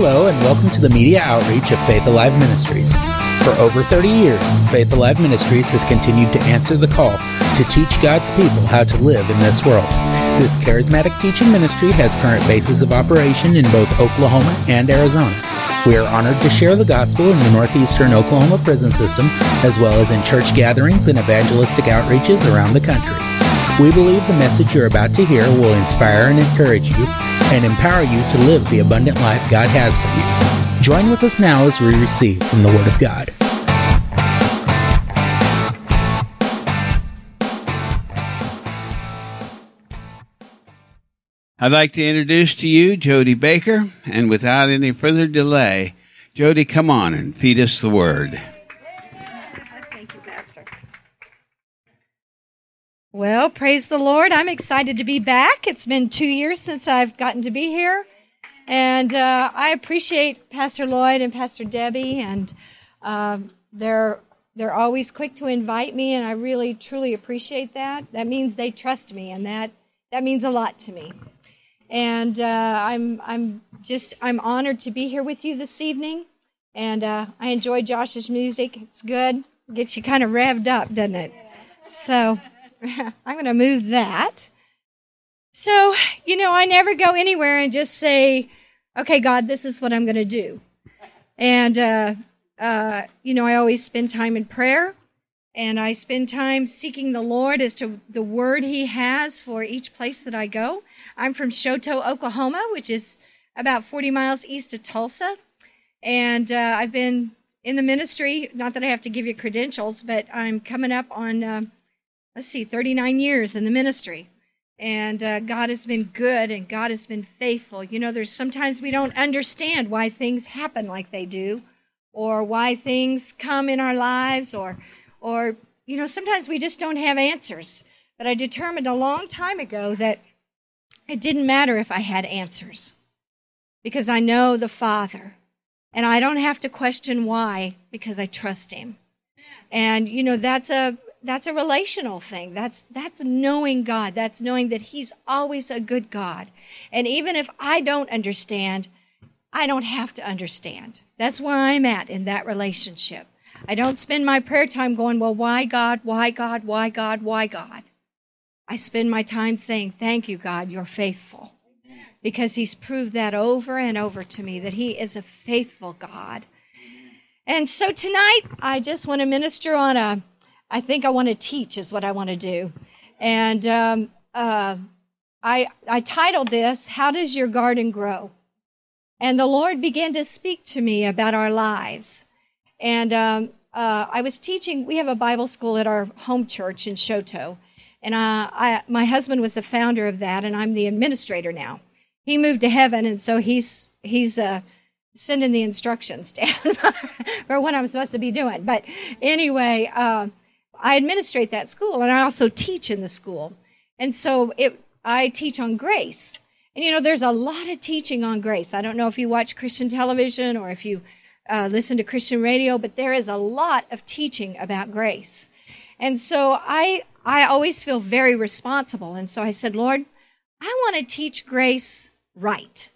Hello, and welcome to the media outreach of Faith Alive Ministries. For over 30 years, Faith Alive Ministries has continued to answer the call to teach God's people how to live in this world. This charismatic teaching ministry has current bases of operation in both Oklahoma and Arizona. We are honored to share the gospel in the northeastern Oklahoma prison system, as well as in church gatherings and evangelistic outreaches around the country. We believe the message you're about to hear will inspire and encourage you and empower you to live the abundant life God has for you. Join with us now as we receive from the Word of God. I'd like to introduce to you Jody Baker, and without any further delay, Jody, come on and feed us the word. Thank you, Pastor. Well, praise the Lord. I'm excited to be back. It's been two years since I've gotten to be here. And uh, I appreciate Pastor Lloyd and Pastor Debbie, and uh, they're they're always quick to invite me, and I really truly appreciate that. That means they trust me, and that that means a lot to me and uh, I'm I'm just I'm honored to be here with you this evening, and uh, I enjoy Josh's music. It's good, gets you kind of revved up, doesn't it? So I'm going to move that. So you know, I never go anywhere and just say, "Okay, God, this is what I'm going to do," and uh, uh, you know, I always spend time in prayer. And I spend time seeking the Lord as to the word He has for each place that I go. I'm from Chouteau, Oklahoma, which is about 40 miles east of Tulsa. And uh, I've been in the ministry, not that I have to give you credentials, but I'm coming up on, uh, let's see, 39 years in the ministry. And uh, God has been good and God has been faithful. You know, there's sometimes we don't understand why things happen like they do or why things come in our lives or, or, you know, sometimes we just don't have answers. But I determined a long time ago that it didn't matter if I had answers because I know the Father and I don't have to question why because I trust him. And you know that's a that's a relational thing. That's that's knowing God. That's knowing that he's always a good God. And even if I don't understand, I don't have to understand. That's where I'm at in that relationship. I don't spend my prayer time going, "Well, why God? Why God? Why God? Why God?" I spend my time saying, Thank you, God, you're faithful. Because He's proved that over and over to me that He is a faithful God. And so tonight, I just want to minister on a, I think I want to teach, is what I want to do. And um, uh, I, I titled this, How Does Your Garden Grow? And the Lord began to speak to me about our lives. And um, uh, I was teaching, we have a Bible school at our home church in Chouteau. And uh, I, my husband was the founder of that, and I'm the administrator now. He moved to heaven, and so he's he's uh, sending the instructions down for what I'm supposed to be doing. But anyway, uh, I administrate that school, and I also teach in the school. And so it, I teach on grace. And you know, there's a lot of teaching on grace. I don't know if you watch Christian television or if you uh, listen to Christian radio, but there is a lot of teaching about grace. And so I I always feel very responsible. And so I said, Lord, I want to teach grace right.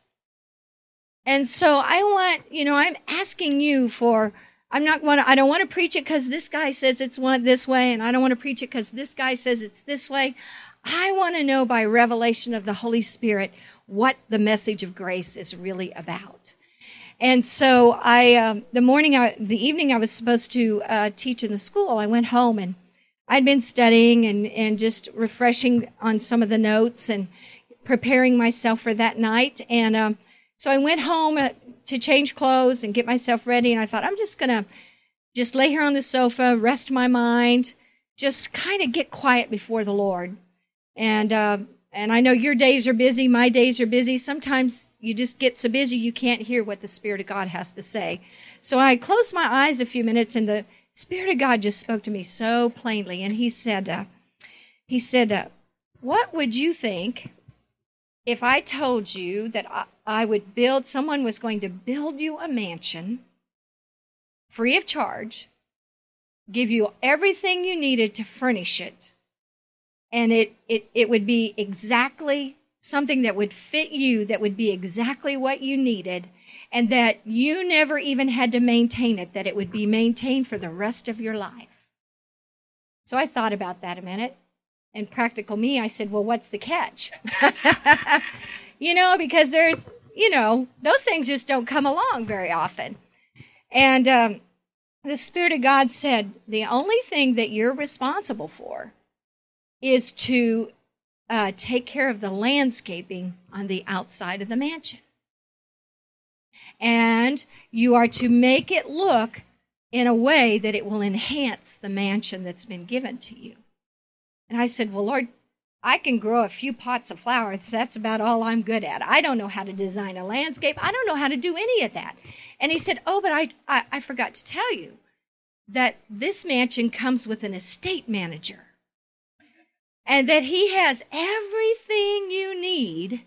And so I want, you know, I'm asking you for, I'm not going to, I don't want to preach it because this guy says it's one this way, and I don't want to preach it because this guy says it's this way. I want to know by revelation of the Holy Spirit what the message of grace is really about. And so I, um, the morning, I, the evening I was supposed to uh, teach in the school, I went home and I'd been studying and, and just refreshing on some of the notes and preparing myself for that night. And um, so I went home uh, to change clothes and get myself ready. And I thought, I'm just going to just lay here on the sofa, rest my mind, just kind of get quiet before the Lord. And, uh, and I know your days are busy, my days are busy. Sometimes you just get so busy you can't hear what the Spirit of God has to say. So I closed my eyes a few minutes and the Spirit of God just spoke to me so plainly, and He said, uh, He said, uh, what would you think if I told you that I, I would build, someone was going to build you a mansion free of charge, give you everything you needed to furnish it, and it, it, it would be exactly something that would fit you, that would be exactly what you needed, and that you never even had to maintain it, that it would be maintained for the rest of your life. So I thought about that a minute. And practical me, I said, well, what's the catch? you know, because there's, you know, those things just don't come along very often. And um, the Spirit of God said, the only thing that you're responsible for is to uh, take care of the landscaping on the outside of the mansion. And you are to make it look in a way that it will enhance the mansion that's been given to you. And I said, Well, Lord, I can grow a few pots of flowers. That's about all I'm good at. I don't know how to design a landscape. I don't know how to do any of that. And he said, Oh, but I, I, I forgot to tell you that this mansion comes with an estate manager and that he has everything you need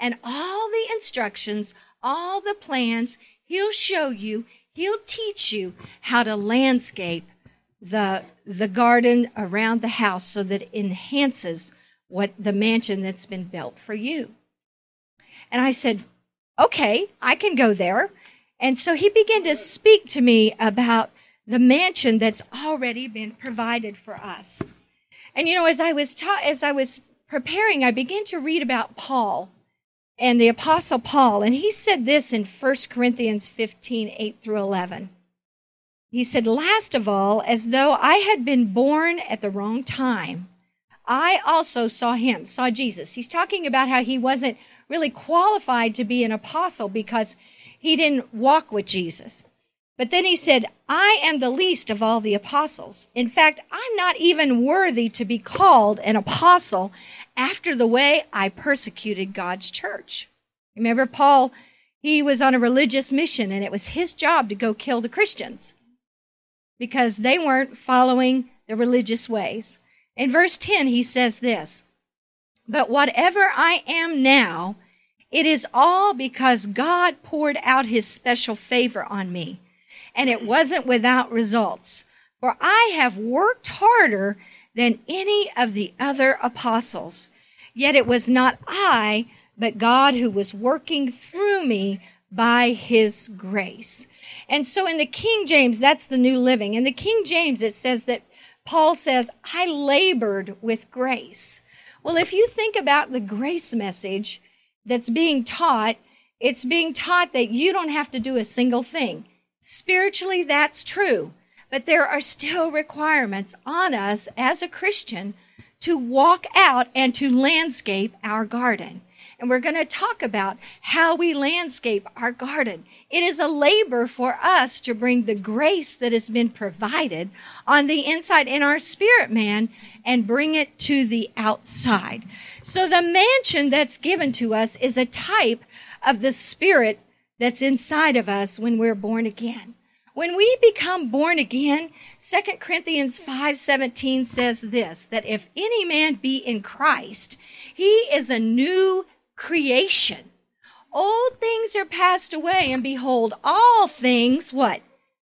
and all the instructions, all the plans. He'll show you, he'll teach you how to landscape the, the garden around the house so that it enhances what the mansion that's been built for you. And I said, okay, I can go there. And so he began to speak to me about the mansion that's already been provided for us. And you know, as I was taught, as I was preparing, I began to read about Paul and the apostle Paul, and he said this in 1 Corinthians 15, 8 through 11. He said, Last of all, as though I had been born at the wrong time, I also saw him, saw Jesus. He's talking about how he wasn't really qualified to be an apostle because he didn't walk with Jesus. But then he said, I am the least of all the apostles. In fact, I'm not even worthy to be called an apostle after the way I persecuted God's church. Remember, Paul, he was on a religious mission and it was his job to go kill the Christians because they weren't following the religious ways. In verse 10, he says this But whatever I am now, it is all because God poured out his special favor on me, and it wasn't without results. For I have worked harder than any of the other apostles. Yet it was not I, but God who was working through me by his grace. And so in the King James, that's the New Living. In the King James, it says that Paul says, I labored with grace. Well, if you think about the grace message that's being taught, it's being taught that you don't have to do a single thing. Spiritually, that's true. But there are still requirements on us as a Christian to walk out and to landscape our garden. And we're going to talk about how we landscape our garden. It is a labor for us to bring the grace that has been provided on the inside in our spirit man and bring it to the outside. So the mansion that's given to us is a type of the spirit that's inside of us when we're born again. When we become born again, 2 Corinthians 5:17 says this that if any man be in Christ, he is a new creation. Old things are passed away, and behold, all things what?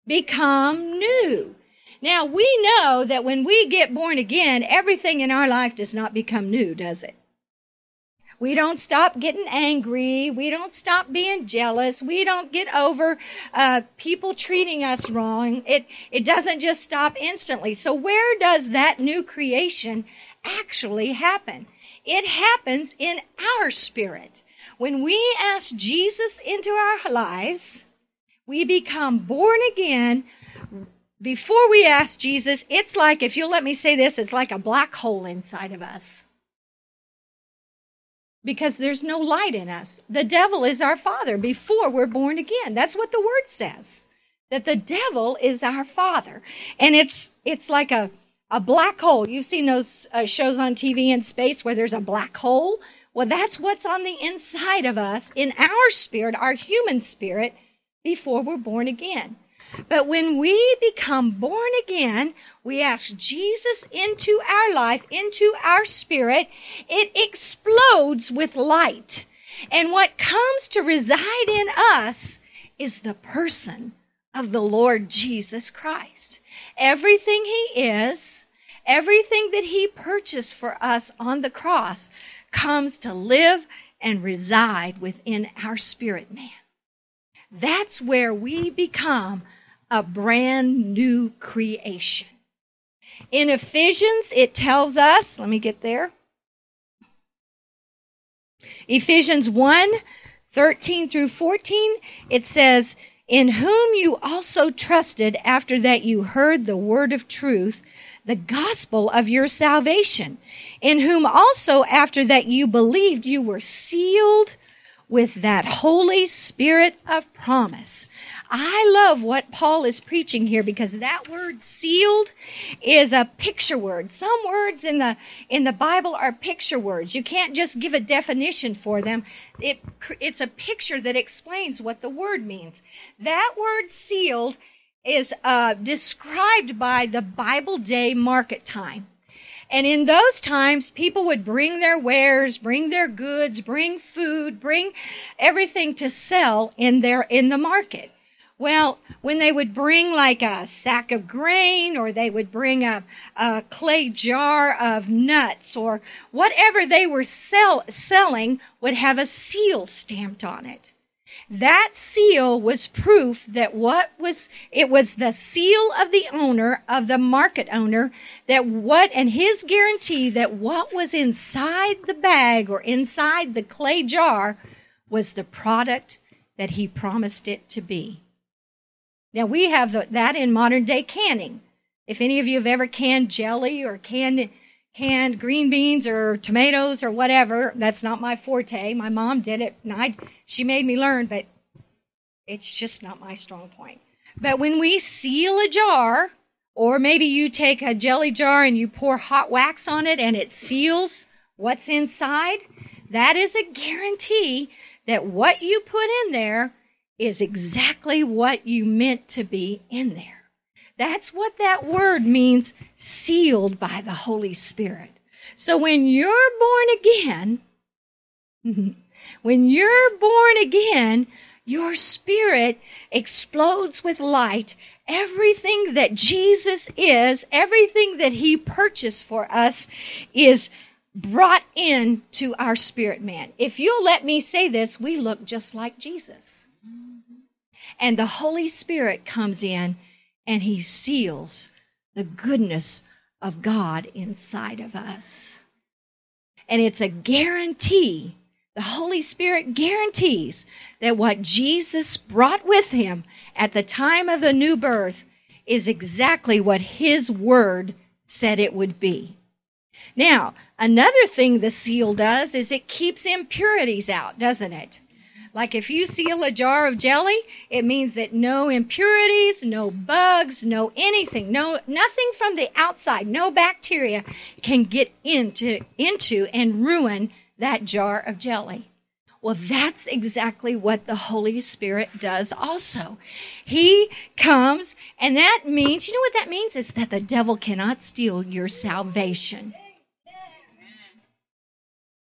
Become new. Now we know that when we get born again, everything in our life does not become new, does it? We don't stop getting angry. We don't stop being jealous. We don't get over uh, people treating us wrong. It it doesn't just stop instantly. So where does that new creation actually happen? It happens in our spirit. When we ask Jesus into our lives, we become born again. Before we ask Jesus, it's like, if you'll let me say this, it's like a black hole inside of us. Because there's no light in us. The devil is our father before we're born again. That's what the word says. That the devil is our father. And it's, it's like a, a black hole. You've seen those uh, shows on TV in space where there's a black hole. Well, that's what's on the inside of us in our spirit, our human spirit, before we're born again. But when we become born again, we ask Jesus into our life, into our spirit, it explodes with light. And what comes to reside in us is the person of the Lord Jesus Christ. Everything he is, everything that he purchased for us on the cross comes to live and reside within our spirit man. That's where we become a brand new creation. In Ephesians, it tells us, let me get there. Ephesians 1 13 through 14, it says, In whom you also trusted after that you heard the word of truth, the gospel of your salvation, in whom also after that you believed you were sealed with that Holy Spirit of promise. I love what Paul is preaching here because that word sealed is a picture word. Some words in the, in the Bible are picture words. You can't just give a definition for them. It, it's a picture that explains what the word means. That word sealed is uh, described by the Bible day market time. And in those times, people would bring their wares, bring their goods, bring food, bring everything to sell in their, in the market. Well, when they would bring like a sack of grain or they would bring a, a clay jar of nuts or whatever they were sell, selling would have a seal stamped on it. That seal was proof that what was, it was the seal of the owner, of the market owner, that what, and his guarantee that what was inside the bag or inside the clay jar was the product that he promised it to be. Now we have that in modern day canning. If any of you have ever canned jelly or canned canned green beans or tomatoes or whatever. That's not my forte. My mom did it, and I she made me learn, but it's just not my strong point. But when we seal a jar, or maybe you take a jelly jar and you pour hot wax on it and it seals what's inside, that is a guarantee that what you put in there is exactly what you meant to be in there. That's what that word means, sealed by the Holy Spirit. So when you're born again, when you're born again, your spirit explodes with light. Everything that Jesus is, everything that he purchased for us is brought in to our spirit man. If you'll let me say this, we look just like Jesus. And the Holy Spirit comes in and he seals the goodness of God inside of us. And it's a guarantee. The Holy Spirit guarantees that what Jesus brought with him at the time of the new birth is exactly what his word said it would be. Now, another thing the seal does is it keeps impurities out, doesn't it? Like if you seal a jar of jelly, it means that no impurities, no bugs, no anything, no nothing from the outside, no bacteria can get into into and ruin that jar of jelly. Well, that's exactly what the Holy Spirit does also. He comes, and that means, you know what that means? Is that the devil cannot steal your salvation.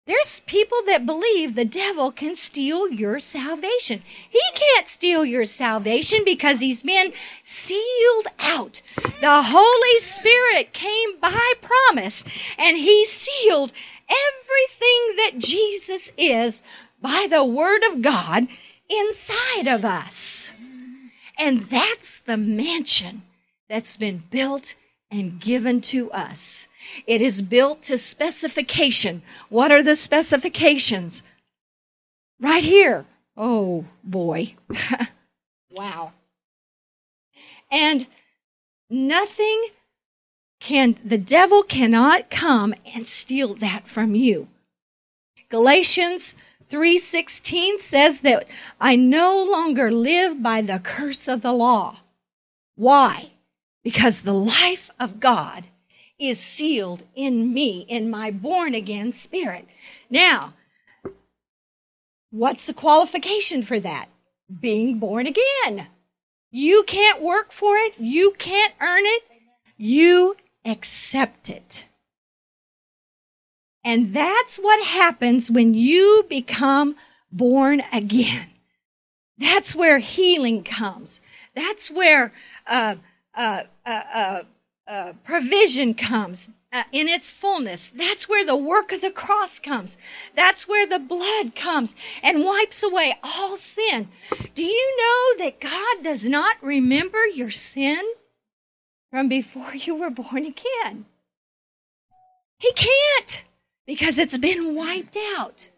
There's people that believe the devil can steal your salvation. He can't steal your salvation because he's been sealed out. The Holy Spirit came by promise and he sealed everything that Jesus is by the Word of God inside of us. And that's the mansion that's been built and given to us. It is built to specification. What are the specifications? Right here. Oh boy. wow. And nothing can, the devil cannot come and steal that from you. Galatians 3:16 says that I no longer live by the curse of the law. Why? Because the life of God is sealed in me, in my born again spirit. Now, what's the qualification for that? Being born again. You can't work for it. You can't earn it. You accept it. And that's what happens when you become born again. That's where healing comes. That's where uh, uh, uh, uh provision comes uh, in its fullness. That's where the work of the cross comes. That's where the blood comes and wipes away all sin. Do you know that God does not remember your sin from before you were born again? He can't because it's been wiped out.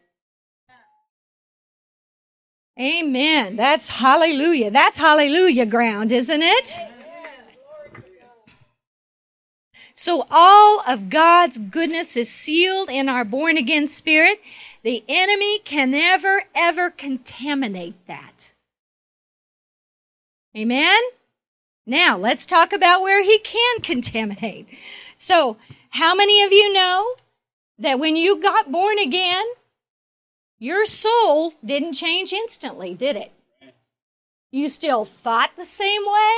Amen. That's hallelujah. That's hallelujah ground, isn't it? So all of God's goodness is sealed in our born again spirit. The enemy can never, ever contaminate that. Amen? Now, let's talk about where he can contaminate. So, how many of you know that when you got born again, your soul didn't change instantly, did it? You still thought the same way.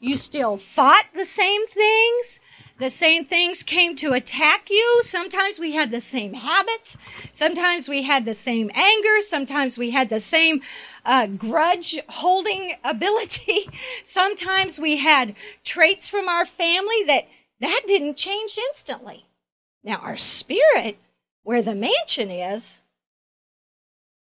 You still thought the same things. The same things came to attack you. Sometimes we had the same habits. Sometimes we had the same anger. Sometimes we had the same uh, grudge holding ability. Sometimes we had traits from our family that that didn't change instantly. Now our spirit, where the mansion is,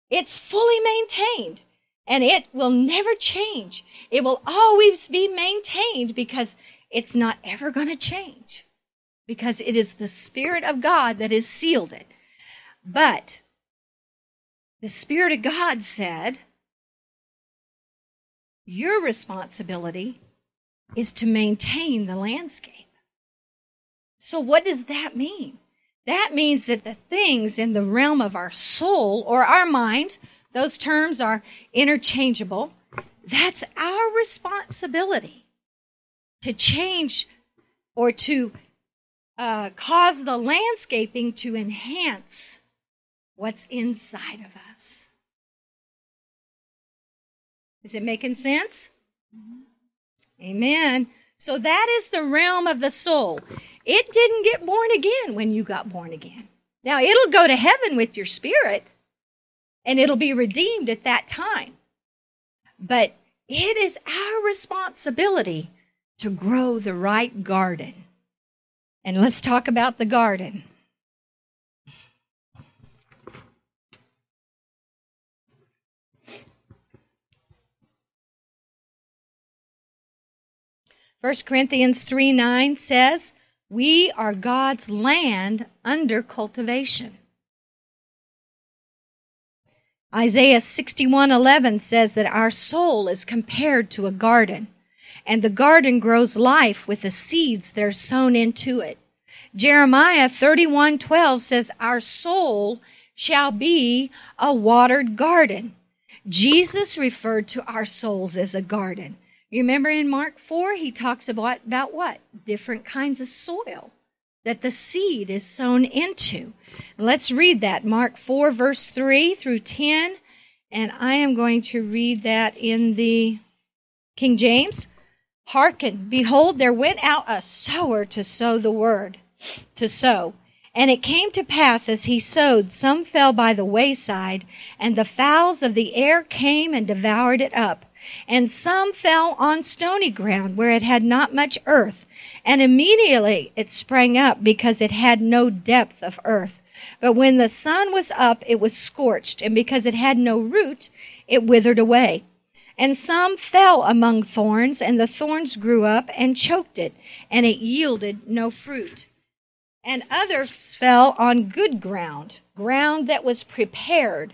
it's fully maintained and it will never change. It will always be maintained because it's not ever going to change because it is the Spirit of God that has sealed it. But the Spirit of God said, Your responsibility is to maintain the landscape. So, what does that mean? That means that the things in the realm of our soul or our mind, those terms are interchangeable, that's our responsibility to change or to uh, cause the landscaping to enhance what's inside of us. Is it making sense? Amen. So that is the realm of the soul. It didn't get born again when you got born again. Now it'll go to heaven with your spirit and it'll be redeemed at that time. But it is our responsibility to grow the right garden. And let's talk about the garden. First Corinthians 3 9 says, We are God's land under cultivation. Isaiah 61 11 says that our soul is compared to a garden and the garden grows life with the seeds that are sown into it. Jeremiah 31:12 says our soul shall be a watered garden. Jesus referred to our souls as a garden. You remember in Mark 4 he talks about about what? Different kinds of soil that the seed is sown into. Let's read that Mark 4 verse 3 through 10 and I am going to read that in the King James. Hearken, behold, there went out a sower to sow the word, to sow. And it came to pass as he sowed, some fell by the wayside, and the fowls of the air came and devoured it up. And some fell on stony ground where it had not much earth, and immediately it sprang up because it had no depth of earth. But when the sun was up, it was scorched, and because it had no root, it withered away. And some fell among thorns, and the thorns grew up and choked it, and it yielded no fruit. And others fell on good ground, ground that was prepared,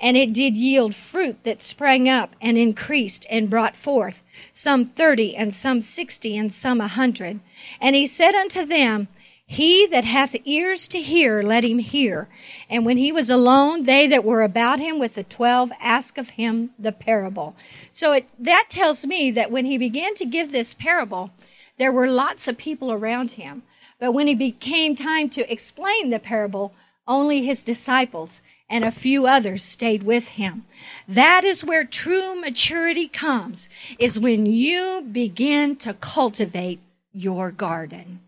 and it did yield fruit that sprang up and increased and brought forth, some thirty, and some sixty, and some a hundred. And he said unto them, he that hath ears to hear, let him hear. And when he was alone, they that were about him with the twelve asked of him the parable. So it, that tells me that when he began to give this parable, there were lots of people around him. But when he became time to explain the parable, only his disciples and a few others stayed with him. That is where true maturity comes, is when you begin to cultivate your garden.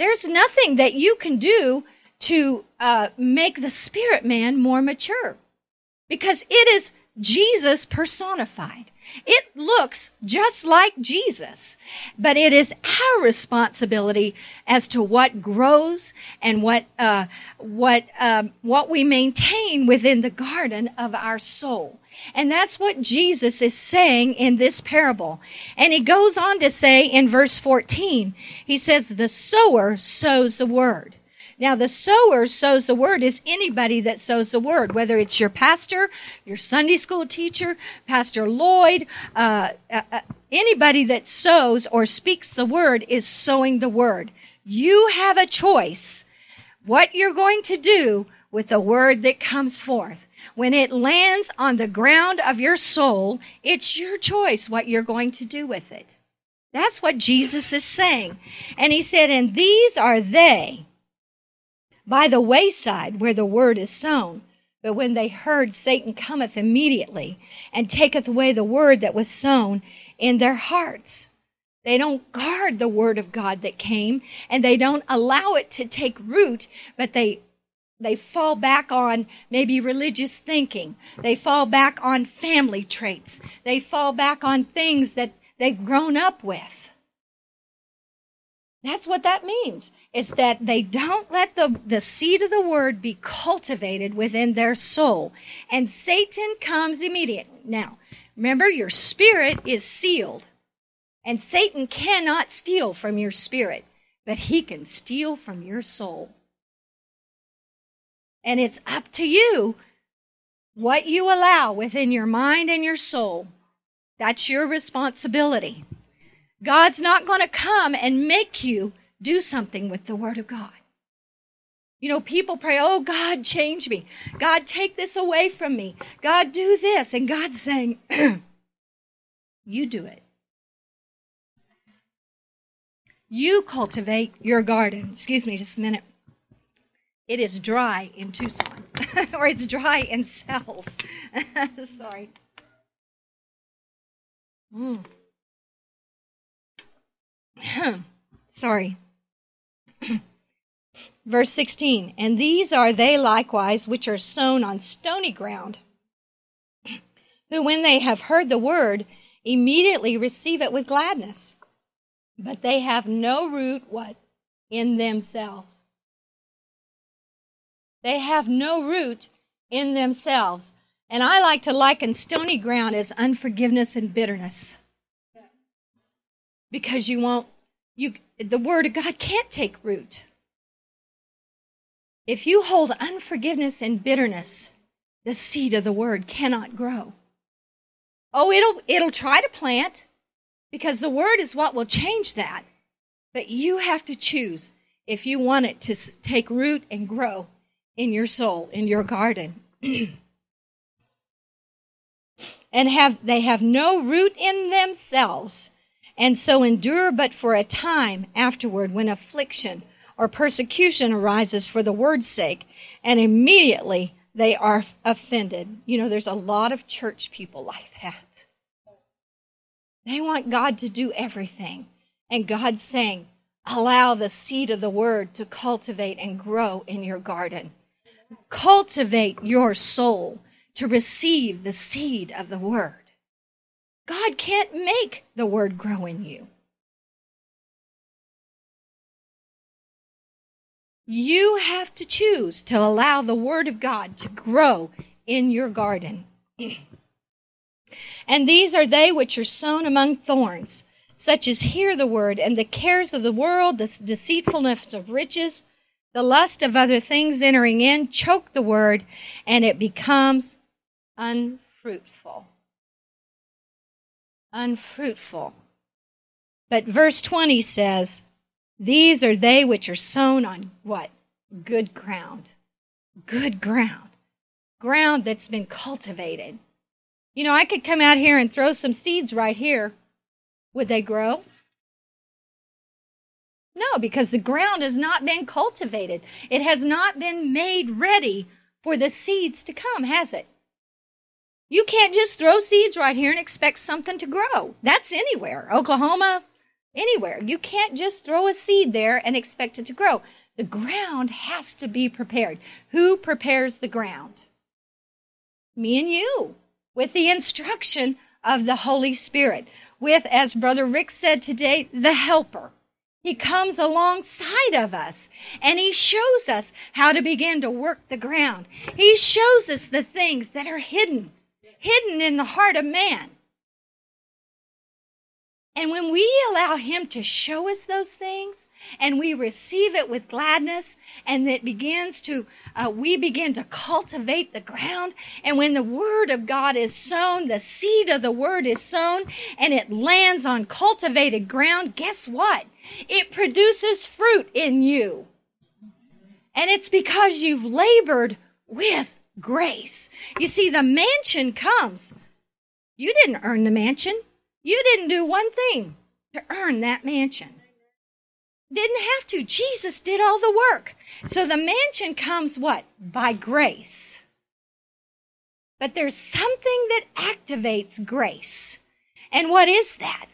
There's nothing that you can do to uh, make the spirit man more mature. Because it is Jesus personified. It looks just like Jesus, but it is our responsibility as to what grows and what uh, what um, what we maintain within the garden of our soul. And that's what Jesus is saying in this parable. And he goes on to say in verse 14, he says, the sower sows the word. Now, the sower sows the word is anybody that sows the word, whether it's your pastor, your Sunday school teacher, Pastor Lloyd, uh, uh, uh, anybody that sows or speaks the word is sowing the word. You have a choice what you're going to do with the word that comes forth. When it lands on the ground of your soul, it's your choice what you're going to do with it. That's what Jesus is saying. And he said, and these are they by the wayside where the word is sown. But when they heard, Satan cometh immediately and taketh away the word that was sown in their hearts. They don't guard the word of God that came and they don't allow it to take root, but they they fall back on maybe religious thinking. They fall back on family traits. They fall back on things that they've grown up with. That's what that means, is that they don't let the, the seed of the word be cultivated within their soul. And Satan comes immediately. Now, remember, your spirit is sealed. And Satan cannot steal from your spirit, but he can steal from your soul. And it's up to you what you allow within your mind and your soul. That's your responsibility. God's not going to come and make you do something with the Word of God. You know, people pray, Oh, God, change me. God, take this away from me. God, do this. And God's saying, You do it. You cultivate your garden. Excuse me just a minute. It is dry in Tucson, or it's dry in cells. Sorry. Mm. Sorry. Verse 16, and these are they likewise which are sown on stony ground, who when they have heard the word, immediately receive it with gladness. But they have no root, what? In themselves. They have no root in themselves. And I like to liken stony ground as unforgiveness and bitterness because you won't you the word of God can't take root. If you hold unforgiveness and bitterness, the seed of the word cannot grow. Oh, it'll it'll try to plant because the word is what will change that. But you have to choose if you want it to take root and grow in your soul, in your garden. and have they have no root in themselves and so endure but for a time afterward when affliction or persecution arises for the word's sake, and immediately they are offended. You know, there's a lot of church people like that. They want God to do everything. And God's saying, allow the seed of the word to cultivate and grow in your garden. Cultivate your soul to receive the seed of the word. God can't make the word grow in you. You have to choose to allow the word of God to grow in your garden. and these are they which are sown among thorns, such as hear the word, and the cares of the world, the deceitfulness of riches, the lust of other things entering in, choke the word, and it becomes unfruitful unfruitful. But verse 20 says, These are they which are sown on what? Good ground. Good ground. Ground that's been cultivated. You know, I could come out here and throw some seeds right here. Would they grow? No, because the ground has not been cultivated. It has not been made ready for the seeds to come, has it? You can't just throw seeds right here and expect something to grow. That's anywhere. Oklahoma, anywhere. You can't just throw a seed there and expect it to grow. The ground has to be prepared. Who prepares the ground? Me and you. with the instruction of the Holy Spirit, with, as Brother Rick said today, the helper. He comes alongside of us and he shows us how to begin to work the ground. He shows us the things that are hidden, hidden in the heart of man. And when we allow Him to show us those things and we receive it with gladness and it begins to, uh, we begin to cultivate the ground. And when the Word of God is sown, the seed of the Word is sown and it lands on cultivated ground, guess what? It produces fruit in you. And it's because you've labored with grace. You see, the mansion comes. You didn't earn the mansion. You didn't do one thing to earn that mansion. Didn't have to. Jesus did all the work. So the mansion comes what? By grace. But there's something that activates grace. And what is that?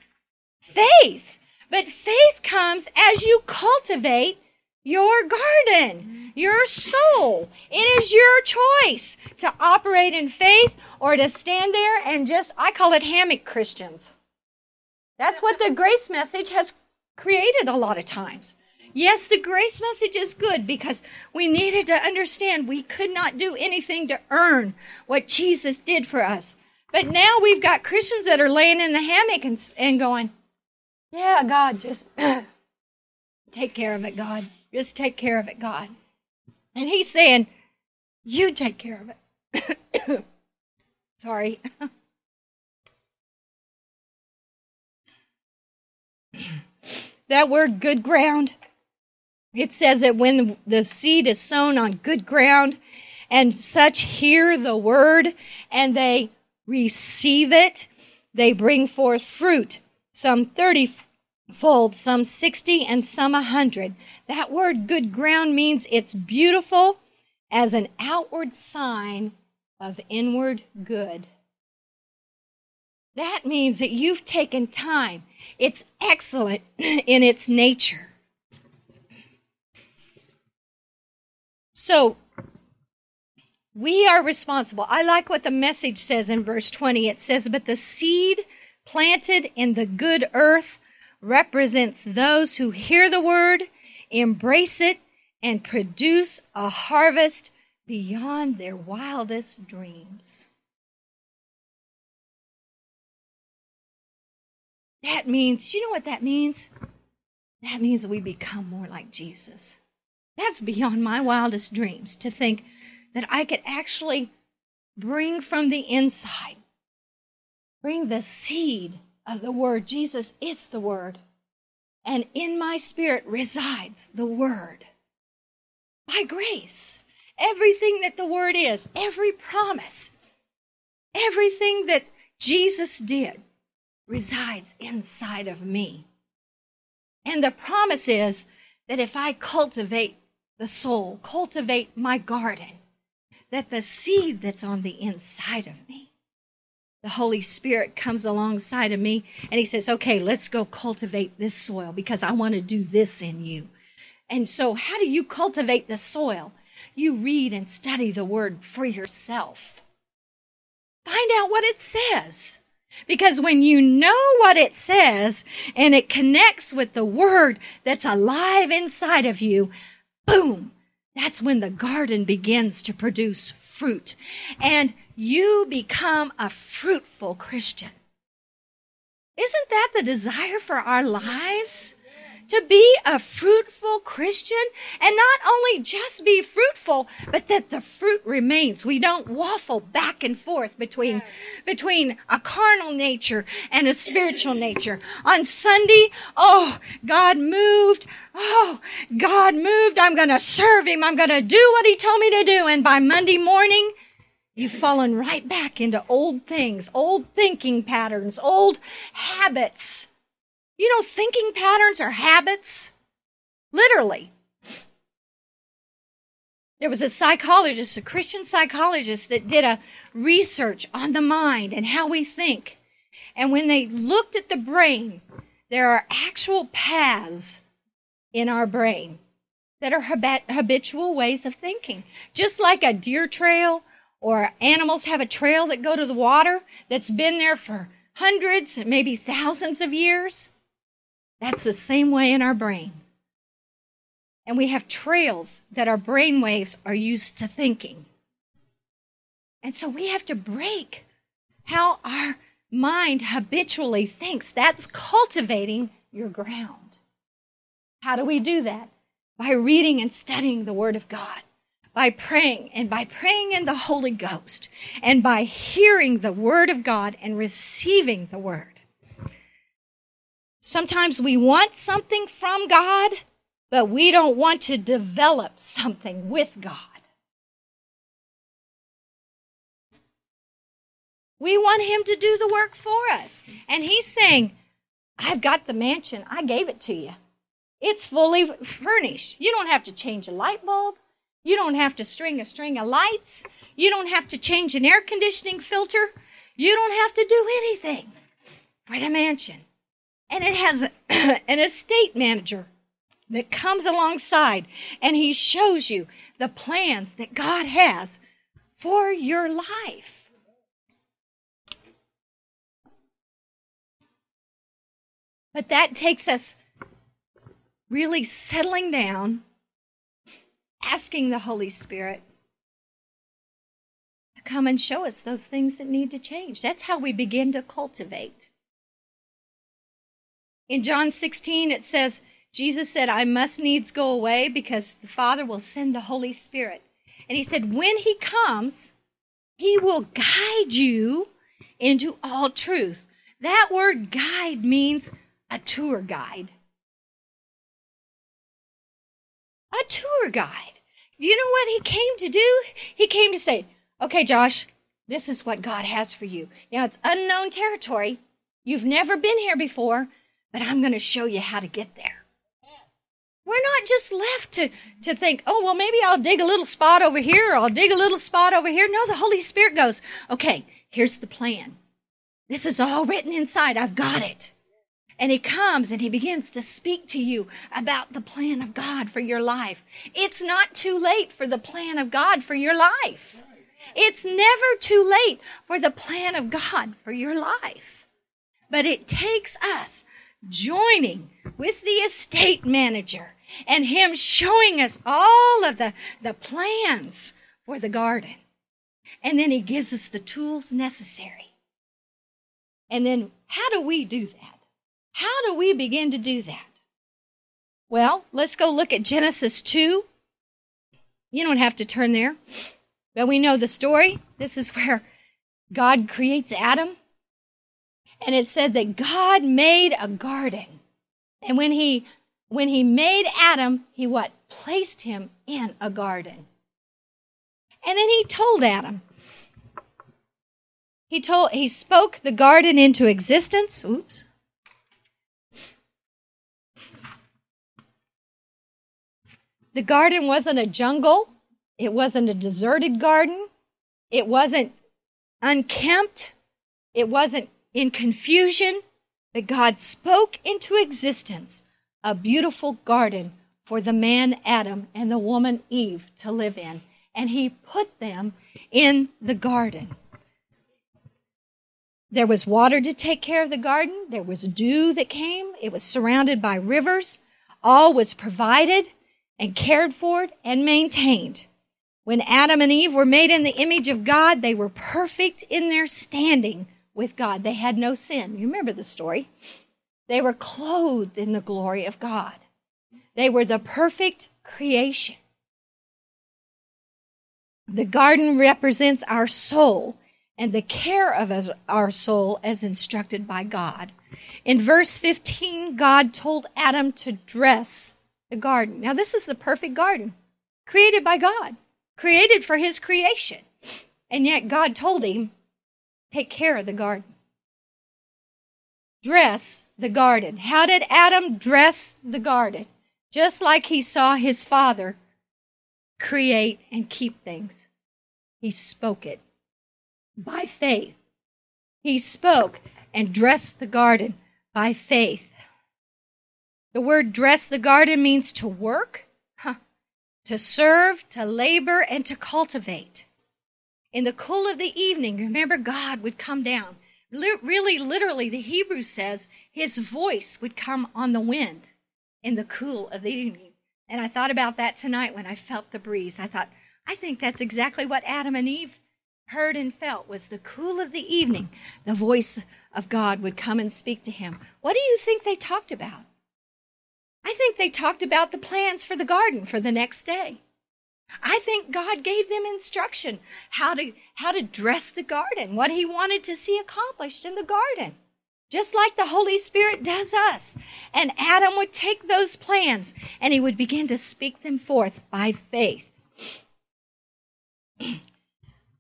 Faith. But faith comes as you cultivate your garden, your soul. It is your choice to operate in faith or to stand there and just, I call it hammock Christians. That's what the grace message has created a lot of times. Yes, the grace message is good because we needed to understand we could not do anything to earn what Jesus did for us. But now we've got Christians that are laying in the hammock and, and going, Yeah, God, just take care of it, God. Just take care of it, God. And He's saying, You take care of it. Sorry. that word good ground, it says that when the seed is sown on good ground and such hear the word and they receive it, they bring forth fruit, some 30 fold, some 60, and some a 100. That word good ground means it's beautiful as an outward sign of inward good. That means that you've taken time. It's excellent in its nature. So, we are responsible. I like what the message says in verse 20. It says, But the seed planted in the good earth represents those who hear the word, embrace it, and produce a harvest beyond their wildest dreams. That means, you know what that means? That means we become more like Jesus. That's beyond my wildest dreams to think that I could actually bring from the inside, bring the seed of the Word. Jesus, it's the Word. And in my spirit resides the Word. By grace. Everything that the Word is, every promise, everything that Jesus did resides inside of me. And the promise is that if I cultivate the soul, cultivate my garden, that the seed that's on the inside of me, the Holy Spirit comes alongside of me and He says, Okay, let's go cultivate this soil because I want to do this in you. And so, how do you cultivate the soil? You read and study the Word for yourself. Find out what it says. Because when you know what it says and it connects with the word that's alive inside of you, boom, that's when the garden begins to produce fruit and you become a fruitful Christian. Isn't that the desire for our lives? to be a fruitful Christian and not only just be fruitful, but that the fruit remains. We don't waffle back and forth between, between a carnal nature and a spiritual nature. On Sunday, oh, God moved. Oh, God moved. I'm going to serve him. I'm going to do what he told me to do. And by Monday morning, You've fallen right back into old things, old thinking patterns, old habits. You know, thinking patterns are habits. Literally. There was a psychologist, a Christian psychologist, that did a research on the mind and how we think. And when they looked at the brain, there are actual paths in our brain that are habitual ways of thinking. Just like a deer trail or animals have a trail that go to the water that's been there for hundreds, maybe thousands of years. That's the same way in our brain. And we have trails that our brain waves are used to thinking. And so we have to break how our mind habitually thinks. That's cultivating your ground. How do we do that? By reading and studying the Word of God, by praying, and by praying in the Holy Ghost, and by hearing the Word of God and receiving the Word. Sometimes we want something from God, but we don't want to develop something with God. We want Him to do the work for us. And He's saying, I've got the mansion. I gave it to you. It's fully furnished. You don't have to change a light bulb. You don't have to string a string of lights. You don't have to change an air conditioning filter. You don't have to do anything for the mansion. And it has a, an estate manager that comes alongside and he shows you the plans that God has for your life. But that takes us really settling down, asking the Holy Spirit to come and show us those things that need to change. That's how we begin to cultivate. In John 16, it says, Jesus said, I must needs go away because the Father will send the Holy Spirit. And he said, when he comes, he will guide you into all truth. That word guide means a tour guide. A tour guide. You know what he came to do? He came to say, okay, Josh, this is what God has for you. Now it's unknown territory. You've never been here before, but I'm going to show you how to get there. We're not just left to, to think, oh, well, maybe I'll dig a little spot over here or I'll dig a little spot over here. No, the Holy Spirit goes, okay, here's the plan. This is all written inside. I've got it. And he comes and he begins to speak to you about the plan of God for your life. It's not too late for the plan of God for your life. It's never too late for the plan of God for your life. But it takes us joining with the estate manager and him showing us all of the, the plans for the garden. And then he gives us the tools necessary. And then how do we do that? How do we begin to do that? Well, let's go look at Genesis 2. You don't have to turn there, but we know the story. This is where God creates Adam. And it said that God made a garden. And when he when he made Adam, he what? Placed him in a garden. And then he told Adam. He told he spoke the garden into existence. Oops. The garden wasn't a jungle. It wasn't a deserted garden. It wasn't unkempt. It wasn't in confusion. But God spoke into existence a beautiful garden for the man Adam and the woman Eve to live in. And he put them in the garden. There was water to take care of the garden. There was dew that came. It was surrounded by rivers. All was provided and cared for and maintained. When Adam and Eve were made in the image of God, they were perfect in their standing with God. They had no sin. You remember the story. They were clothed in the glory of God. They were the perfect creation. The garden represents our soul and the care of our soul as instructed by God. In verse 15, God told Adam to dress the garden. Now, this is the perfect garden created by God, created for his creation. And yet, God told him, take care of the garden. Dress the garden. How did Adam dress the garden? Just like he saw his father create and keep things. He spoke it by faith. He spoke and dressed the garden by faith. The word dress the garden means to work, huh, to serve, to labor, and to cultivate. in the cool of the evening, remember, God would come down. Really, literally, the Hebrew says his voice would come on the wind in the cool of the evening. And I thought about that tonight when I felt the breeze. I thought, I think that's exactly what Adam and Eve heard and felt was the cool of the evening. The voice of God would come and speak to him. What do you think they talked about? I think they talked about the plans for the garden for the next day. I think God gave them instruction how to how to dress the garden, what he wanted to see accomplished in the garden. Just like the Holy Spirit does us. And Adam would take those plans and he would begin to speak them forth by faith.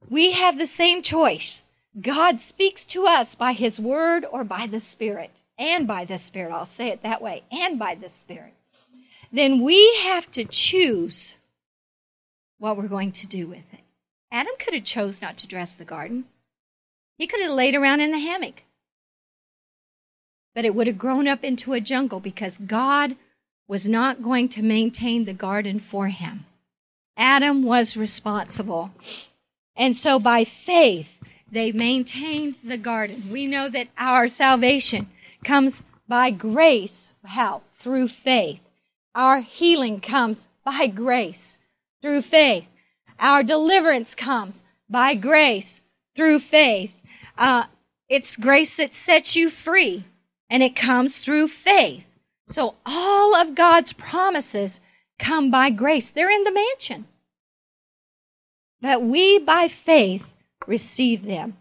we have the same choice. God speaks to us by his word or by the Spirit. And by the Spirit. I'll say it that way. And by the Spirit. Then we have to choose what we're going to do with it. Adam could have chose not to dress the garden. He could have laid around in the hammock. But it would have grown up into a jungle because God was not going to maintain the garden for him. Adam was responsible. And so by faith, they maintained the garden. We know that our salvation comes by grace. How? Through faith. Our healing comes by grace through faith. Our deliverance comes by grace through faith. Uh, it's grace that sets you free, and it comes through faith. So all of God's promises come by grace. They're in the mansion. But we, by faith, receive them.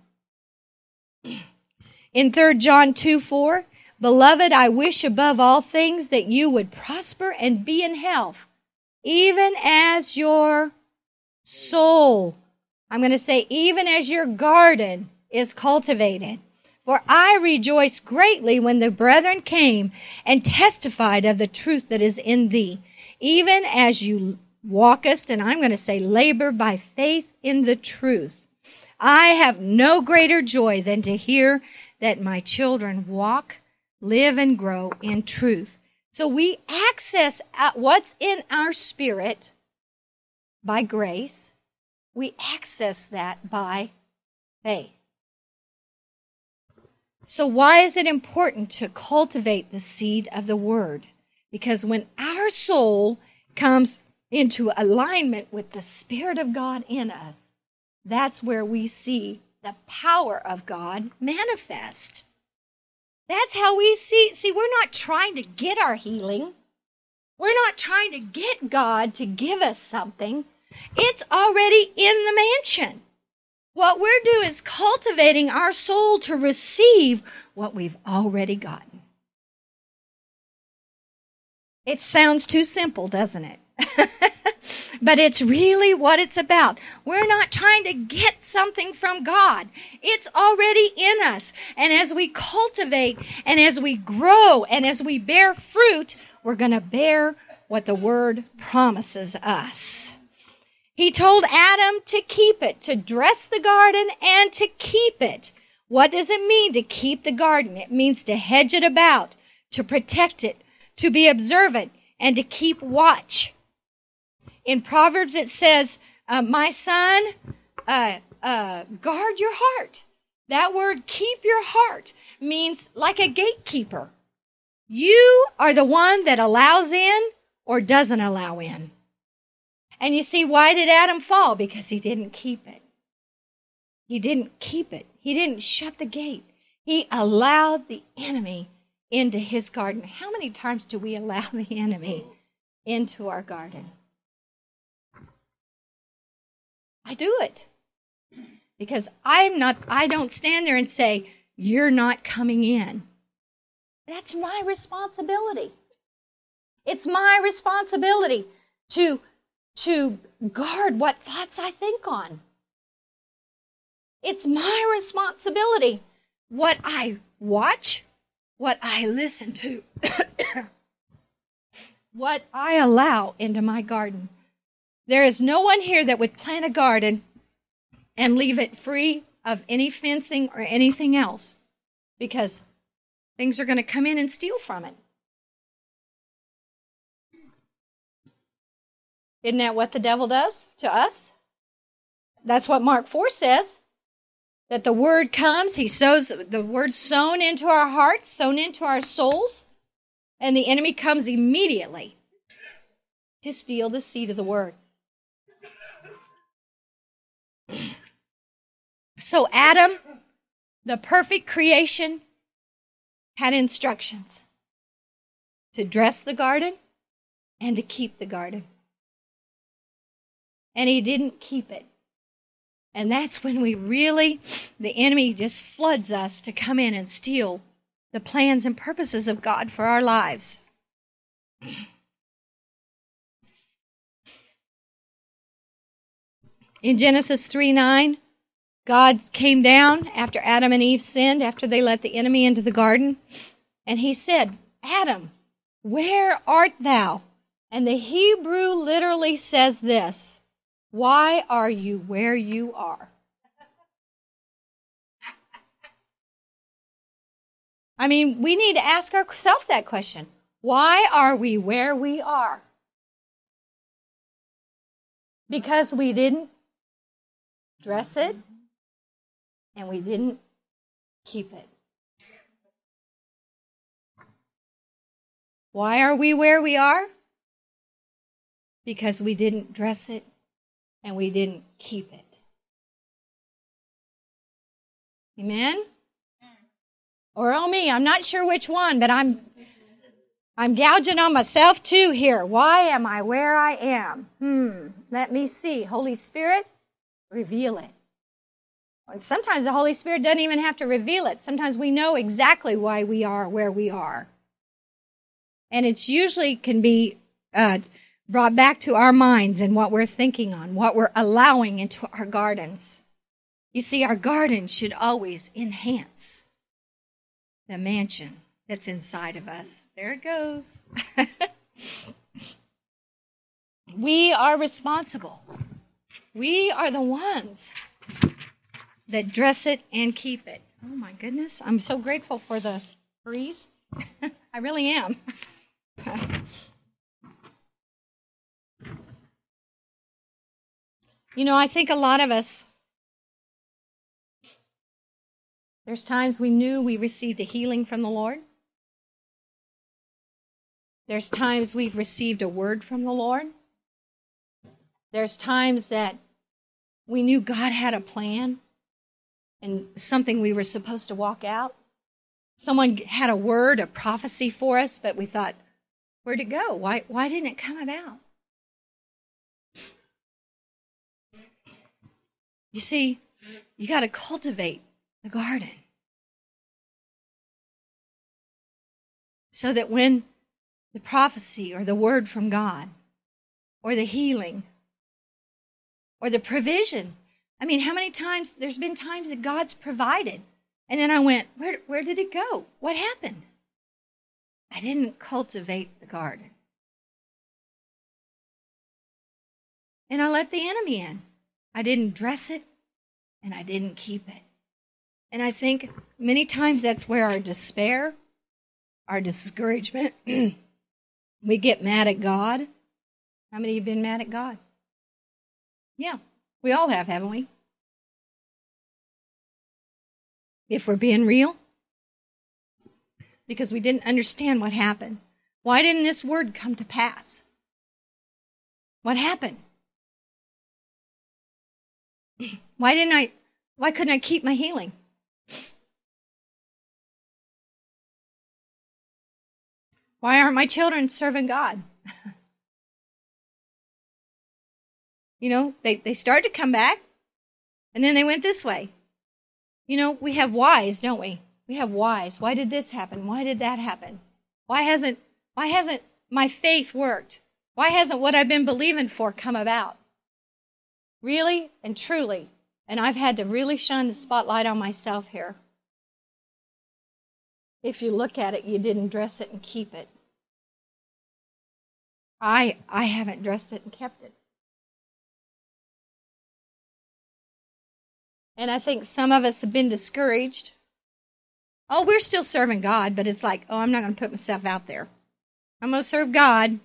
In 3 John 2 4, Beloved, I wish above all things that you would prosper and be in health even as your soul, I'm going to say, even as your garden is cultivated. For I rejoice greatly when the brethren came and testified of the truth that is in thee, even as you walkest, and I'm going to say labor by faith in the truth. I have no greater joy than to hear that my children walk, live, and grow in truth. So we access what's in our spirit by grace. We access that by faith. So, why is it important to cultivate the seed of the word? Because when our soul comes into alignment with the Spirit of God in us, that's where we see the power of God manifest. That's how we see. See, we're not trying to get our healing. We're not trying to get God to give us something. It's already in the mansion. What we're doing is cultivating our soul to receive what we've already gotten. It sounds too simple, doesn't it? but it's really what it's about. We're not trying to get something from God. It's already in us. And as we cultivate and as we grow and as we bear fruit, we're going to bear what the word promises us. He told Adam to keep it, to dress the garden and to keep it. What does it mean to keep the garden? It means to hedge it about, to protect it, to be observant, and to keep watch. In Proverbs, it says, uh, My son, uh, uh, guard your heart. That word, keep your heart, means like a gatekeeper. You are the one that allows in or doesn't allow in. And you see, why did Adam fall? Because he didn't keep it. He didn't keep it. He didn't shut the gate. He allowed the enemy into his garden. How many times do we allow the enemy into our garden? I do it. Because I'm not, I don't stand there and say, you're not coming in. That's my responsibility. It's my responsibility to, to guard what thoughts I think on. It's my responsibility what I watch, what I listen to, what I allow into my garden. There is no one here that would plant a garden and leave it free of any fencing or anything else because things are going to come in and steal from it. Isn't that what the devil does to us? that's what Mark 4 says. That the word comes, he sows the word sown into our hearts, sown into our souls, and the enemy comes immediately to steal the seed of the word. So Adam, the perfect creation, had instructions to dress the garden and to keep the garden. And he didn't keep it. And that's when we really, the enemy just floods us to come in and steal the plans and purposes of God for our lives. In Genesis 3 9, God came down after Adam and Eve sinned, after they let the enemy into the garden, and he said, Adam, where art thou? And the Hebrew literally says this Why are you where you are? I mean, we need to ask ourselves that question. Why are we where we are? Because we didn't dress it and we didn't keep it. Why are we where we are? Because we didn't dress it and we didn't keep it. Amen? Or oh me, I'm not sure which one, but I'm I'm gouging on myself too here. Why am I where I am? Hmm. Let me see. Holy Spirit, reveal it. Sometimes the Holy Spirit doesn't even have to reveal it. Sometimes we know exactly why we are where we are. And it's usually can be uh, brought back to our minds and what we're thinking on, what we're allowing into our gardens. You see, our garden should always enhance the mansion that's inside of us. There it goes. we are responsible. We are the ones that dress it and keep it. Oh my goodness. I'm so grateful for the breeze. I really am. you know, I think a lot of us, there's times we knew we received a healing from the Lord. There's times we've received a word from the Lord. There's times that we knew God had a plan and something we were supposed to walk out. Someone had a word, a prophecy for us, but we thought, where'd it go? Why, why didn't it come about? You see, you got to cultivate the garden so that when the prophecy or the word from God or the healing or the provision I mean, how many times there's been times that God's provided, and then I went, where, where did it go? What happened? I didn't cultivate the garden. And I let the enemy in. I didn't dress it, and I didn't keep it. And I think many times that's where our despair, our discouragement, we get mad at God. How many of you have been mad at God? Yeah, we all have, haven't we? If we're being real. Because we didn't understand what happened. Why didn't this word come to pass? What happened? Why didn't I why couldn't I keep my healing? Why aren't my children serving God? You know, they, they start to come back and then they went this way. You know, we have whys, don't we? We have whys. Why did this happen? Why did that happen? Why hasn't why hasn't my faith worked? Why hasn't what I've been believing for come about? Really and truly. And I've had to really shine the spotlight on myself here. If you look at it, you didn't dress it and keep it. I I haven't dressed it and kept it. And I think some of us have been discouraged. Oh, we're still serving God, but it's like, oh, I'm not going to put myself out there. I'm going to serve God.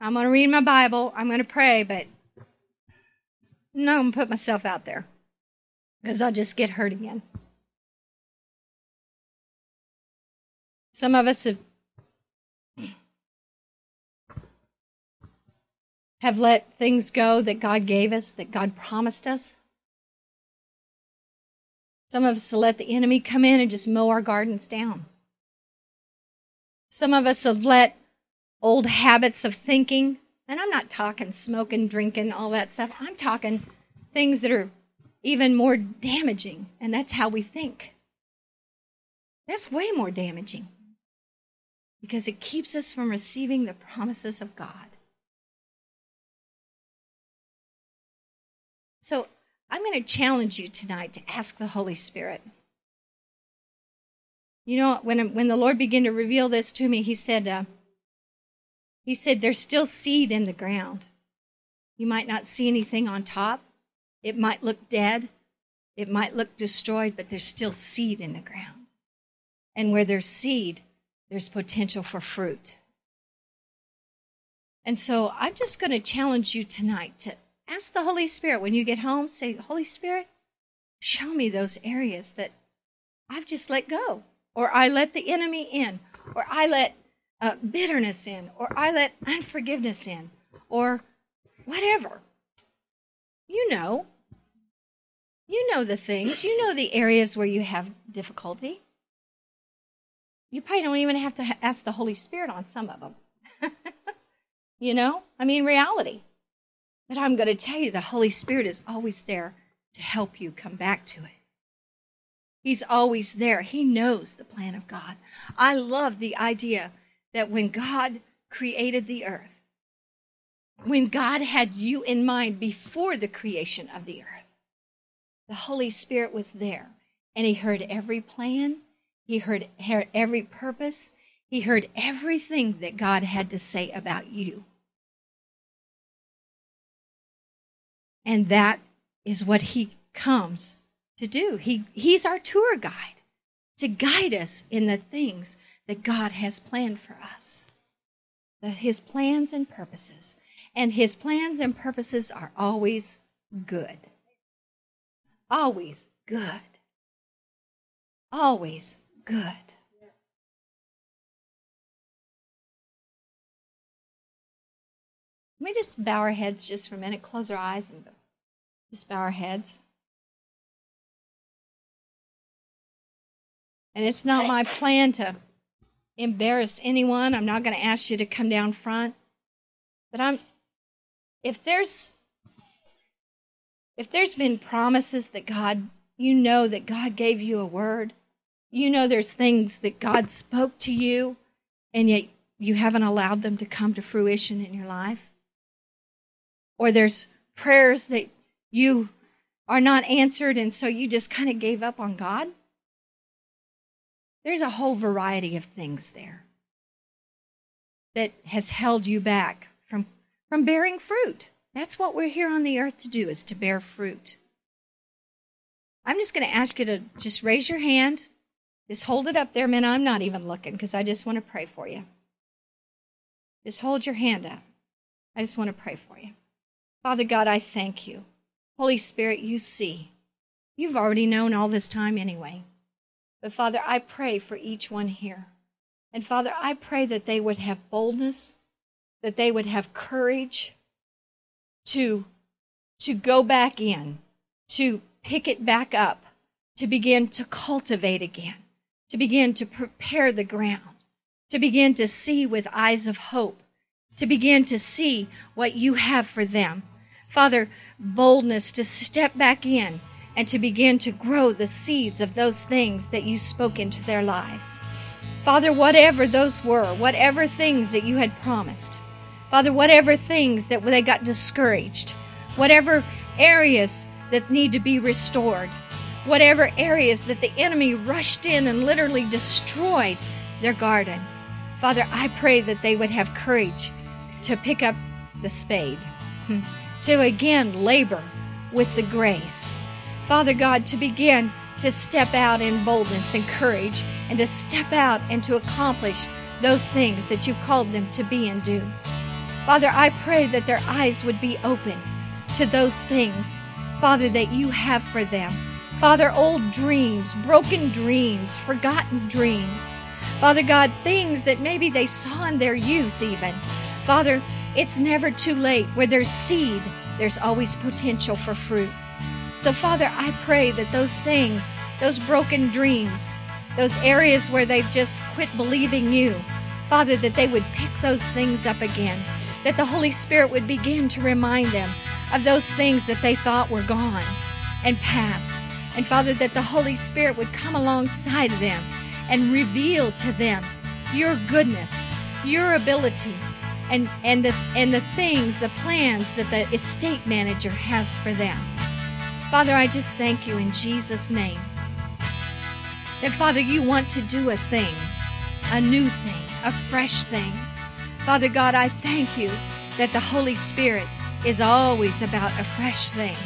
I'm going to read my Bible. I'm going to pray, but no, I'm not going to put myself out there because I'll just get hurt again. Some of us have have let things go that God gave us, that God promised us. Some of us let the enemy come in and just mow our gardens down. Some of us have let old habits of thinking, and I'm not talking smoking, drinking, all that stuff. I'm talking things that are even more damaging, and that's how we think. That's way more damaging because it keeps us from receiving the promises of God. So I'm going to challenge you tonight to ask the Holy Spirit. You know, when, when the Lord began to reveal this to me, He said, uh, He said, there's still seed in the ground. You might not see anything on top. It might look dead. It might look destroyed, but there's still seed in the ground. And where there's seed, there's potential for fruit. And so I'm just going to challenge you tonight to ask the Holy Spirit when you get home, say, Holy Spirit, show me those areas that I've just let go, or I let the enemy in, or I let uh, bitterness in, or I let unforgiveness in, or whatever. You know. You know the things. You know the areas where you have difficulty. You probably don't even have to ask the Holy Spirit on some of them. you know? I mean, reality. But I'm going to tell you the Holy Spirit is always there to help you come back to it. He's always there. He knows the plan of God. I love the idea that when God created the earth, when God had you in mind before the creation of the earth, the Holy Spirit was there and He heard every plan, He heard, every purpose, He heard everything that God had to say about you. And that is what he comes to do. He, he's our tour guide to guide us in the things that God has planned for us. The, his plans and purposes. And his plans and purposes are always good. Always good. Always good. Let me just bow our heads just for a minute, close our eyes, and just bow our heads. And it's not my plan to embarrass anyone. I'm not going to ask you to come down front. But I'm if there's if there's been promises that God you know that God gave you a word, you know there's things that God spoke to you and yet you haven't allowed them to come to fruition in your life. Or there's prayers that you are not answered and so you just kind of gave up on God? There's a whole variety of things there that has held you back from, from bearing fruit. That's what we're here on the earth to do is to bear fruit. I'm just going to ask you to just raise your hand. Just hold it up there, man. I'm not even looking because I just want to pray for you. Just hold your hand up. I just want to pray for you. Father God, I thank you. Holy Spirit, you see. You've already known all this time anyway. But Father, I pray for each one here. And Father, I pray that they would have boldness, that they would have courage to, to go back in, to pick it back up, to begin to cultivate again, to begin to prepare the ground, to begin to see with eyes of hope, to begin to see what you have for them. Father, boldness to step back in and to begin to grow the seeds of those things that you spoke into their lives. Father, whatever those were, whatever things that you had promised, Father, whatever things that they got discouraged, whatever areas that need to be restored, whatever areas that the enemy rushed in and literally destroyed their garden. Father, I pray that they would have courage to pick up the spade. Hmm. To again labor with the grace. Father God, to begin to step out in boldness and courage and to step out and to accomplish those things that you've called them to be and do. Father, I pray that their eyes would be open to those things Father, that you have for them. Father, old dreams, broken dreams, forgotten dreams. Father God, things that maybe they saw in their youth, even. Father, it's never too late. Where there's seed, there's always potential for fruit. So, Father, I pray that those things, those broken dreams, those areas where they've just quit believing you, Father, that they would pick those things up again, that the Holy Spirit would begin to remind them of those things that they thought were gone and past. And Father, that the Holy Spirit would come alongside them and reveal to them your goodness, your ability, and, and, the, and the things, the plans that the estate manager has for them. Father, I just thank you in Jesus' name. That, Father, you want to do a thing, a new thing, a fresh thing. Father God, I thank you that the Holy Spirit is always about a fresh thing.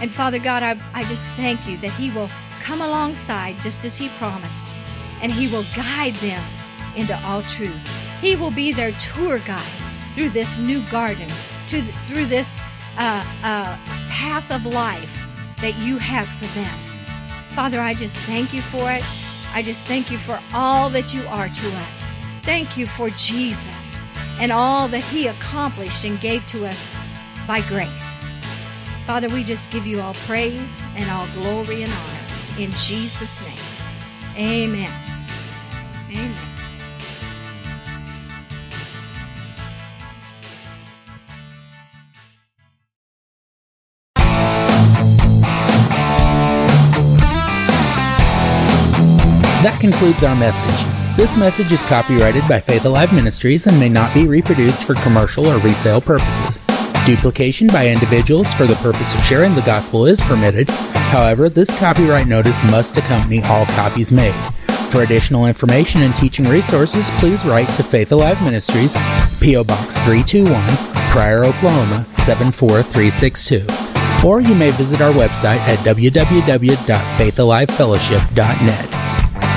And Father God, I, I just thank you that He will come alongside just as He promised, and He will guide them into all truth. He will be their tour guide through this new garden, to, through this uh, uh, path of life that you have for them. Father, I just thank you for it. I just thank you for all that you are to us. Thank you for Jesus and all that he accomplished and gave to us by grace. Father, we just give you all praise and all glory and honor in Jesus' name. Amen. Amen. Concludes our message. This message is copyrighted by Faith Alive Ministries and may not be reproduced for commercial or resale purposes. Duplication by individuals for the purpose of sharing the gospel is permitted. However, this copyright notice must accompany all copies made. For additional information and teaching resources, please write to Faith Alive Ministries, P.O. Box 321, Pryor, Oklahoma 74362. Or you may visit our website at www.faithalivefellowship.net.